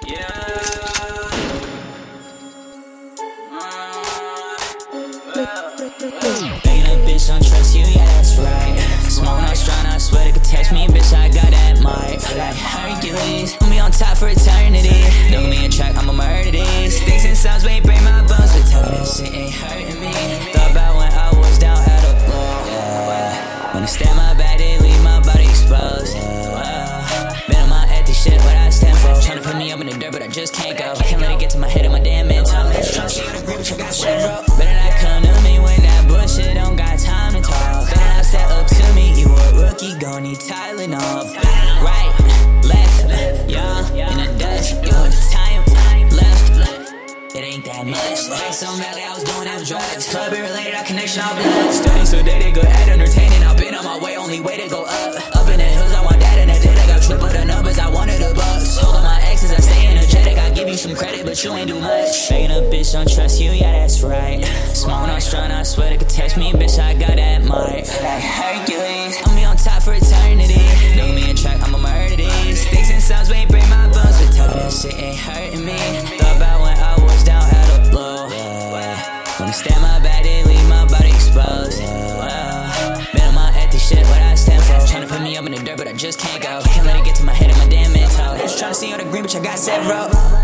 Hercules, put me bitch I got at my. I like how you give me on top for eternity. Don't give me a track, I'ma murder these. Sticks and sounds may break my bones, but tell me that shit ain't hurting me. Thought about when I was down at a low. Yeah. Stand my but I just can't go. Can't let it get to my head and my damn mental. Better not come to me when that bullshit don't got time to talk. Better not step up to me, you a rookie, gon' need Tylenol. Right, left, yeah, in the dust, you time left. It ain't that much. Like some valley, I was doing them drugs. Club related, our connection all blood. Study so they good at entertaining. I've been on my way, only way to go up. Up in the but you ain't do much. Begging a bitch, don't trust you, yeah, that's right. Smoking on strong, I swear they could text me, bitch, I got that mic. Like Hercules, I'm be on top for eternity. Don't me a track, I'ma murder these. Sticks and sounds may break my bones, but tell that shit ain't hurting me. Thought about when I was down at a low. When I stand my back, they leave my body exposed. Been on my ethic shit, what I stand for. to put me up in the dirt, but I just can't go. Can't let it get to my head and my damn mental. Just to see all the green, but I got several.